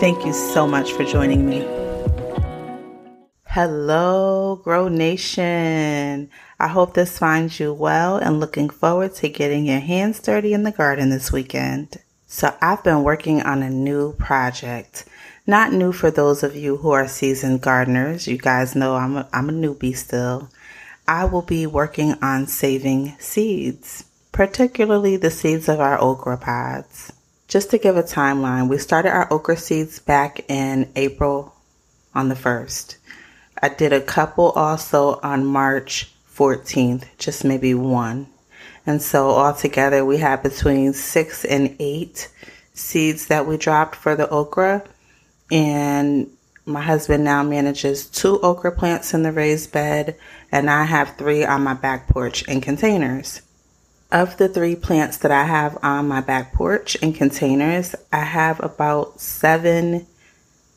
Thank you so much for joining me. Hello, Grow Nation. I hope this finds you well and looking forward to getting your hands dirty in the garden this weekend. So, I've been working on a new project. Not new for those of you who are seasoned gardeners. You guys know I'm a, I'm a newbie still. I will be working on saving seeds, particularly the seeds of our okra pods. Just to give a timeline, we started our okra seeds back in April on the 1st. I did a couple also on March 14th, just maybe one. And so altogether we had between six and eight seeds that we dropped for the okra. And my husband now manages two okra plants in the raised bed, and I have three on my back porch in containers. Of the three plants that I have on my back porch in containers, I have about seven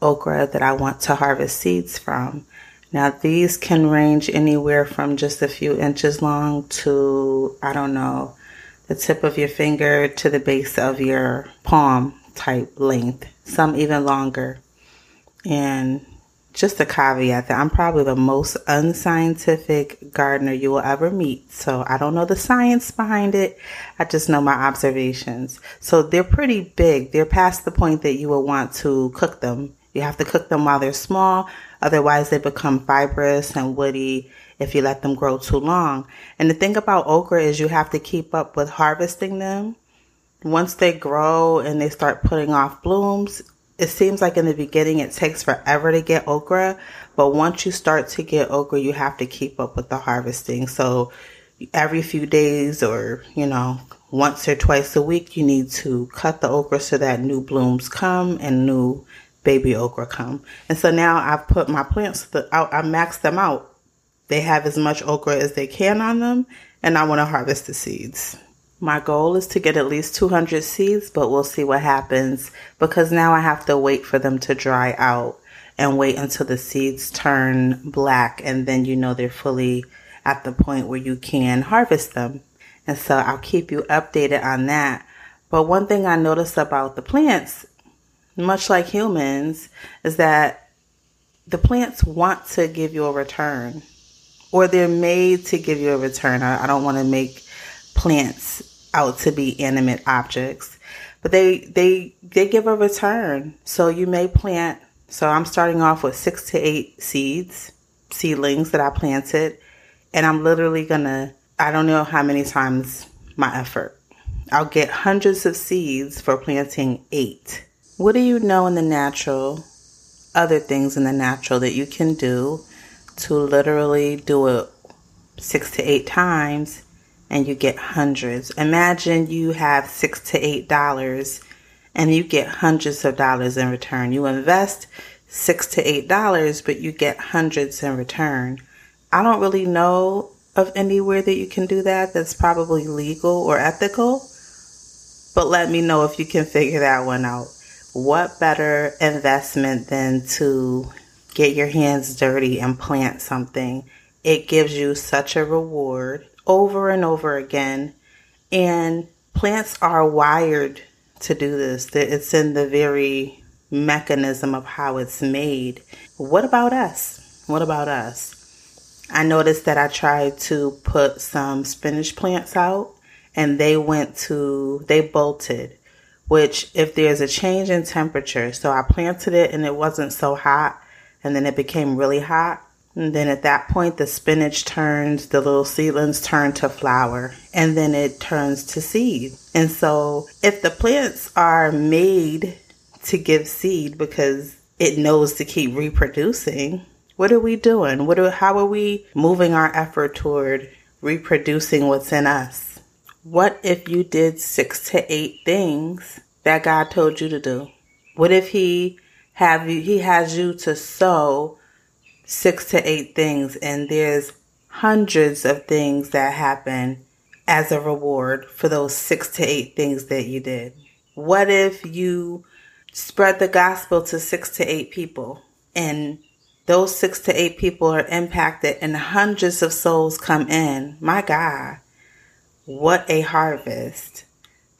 okra that I want to harvest seeds from. Now, these can range anywhere from just a few inches long to, I don't know, the tip of your finger to the base of your palm type length, some even longer. And just a caveat that I'm probably the most unscientific gardener you will ever meet. So I don't know the science behind it. I just know my observations. So they're pretty big. They're past the point that you will want to cook them. You have to cook them while they're small. Otherwise they become fibrous and woody if you let them grow too long. And the thing about okra is you have to keep up with harvesting them. Once they grow and they start putting off blooms, it seems like in the beginning it takes forever to get okra, but once you start to get okra, you have to keep up with the harvesting. So every few days or, you know, once or twice a week, you need to cut the okra so that new blooms come and new baby okra come. And so now I've put my plants out, I maxed them out. They have as much okra as they can on them, and I want to harvest the seeds. My goal is to get at least 200 seeds, but we'll see what happens because now I have to wait for them to dry out and wait until the seeds turn black and then you know they're fully at the point where you can harvest them. And so I'll keep you updated on that. But one thing I noticed about the plants, much like humans, is that the plants want to give you a return or they're made to give you a return. I, I don't want to make plants out to be animate objects, but they they they give a return. So you may plant. So I'm starting off with six to eight seeds, seedlings that I planted, and I'm literally gonna. I don't know how many times my effort. I'll get hundreds of seeds for planting eight. What do you know in the natural? Other things in the natural that you can do to literally do it six to eight times and you get hundreds. Imagine you have six to eight dollars and you get hundreds of dollars in return. You invest six to eight dollars, but you get hundreds in return. I don't really know of anywhere that you can do that that's probably legal or ethical, but let me know if you can figure that one out. What better investment than to get your hands dirty and plant something? It gives you such a reward over and over again. And plants are wired to do this. It's in the very mechanism of how it's made. What about us? What about us? I noticed that I tried to put some spinach plants out and they went to, they bolted, which if there's a change in temperature, so I planted it and it wasn't so hot and then it became really hot. And then at that point, the spinach turns, the little seedlings turn to flower, and then it turns to seed. And so, if the plants are made to give seed because it knows to keep reproducing, what are we doing? What are, how are we moving our effort toward reproducing what's in us? What if you did six to eight things that God told you to do? What if He have you he has you to sow six to eight things and there's hundreds of things that happen as a reward for those six to eight things that you did. What if you spread the gospel to six to eight people and those six to eight people are impacted and hundreds of souls come in? My God, what a harvest.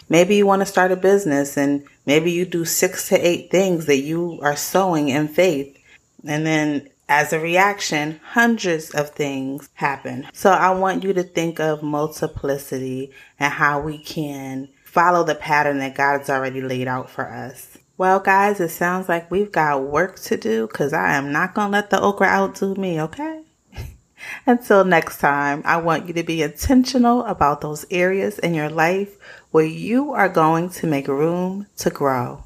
Maybe you want to start a business and maybe you do six to eight things that you are sowing in faith. And then as a reaction, hundreds of things happen. So I want you to think of multiplicity and how we can follow the pattern that God's already laid out for us. Well, guys, it sounds like we've got work to do because I am not going to let the okra outdo me, okay? Until next time, I want you to be intentional about those areas in your life where you are going to make room to grow.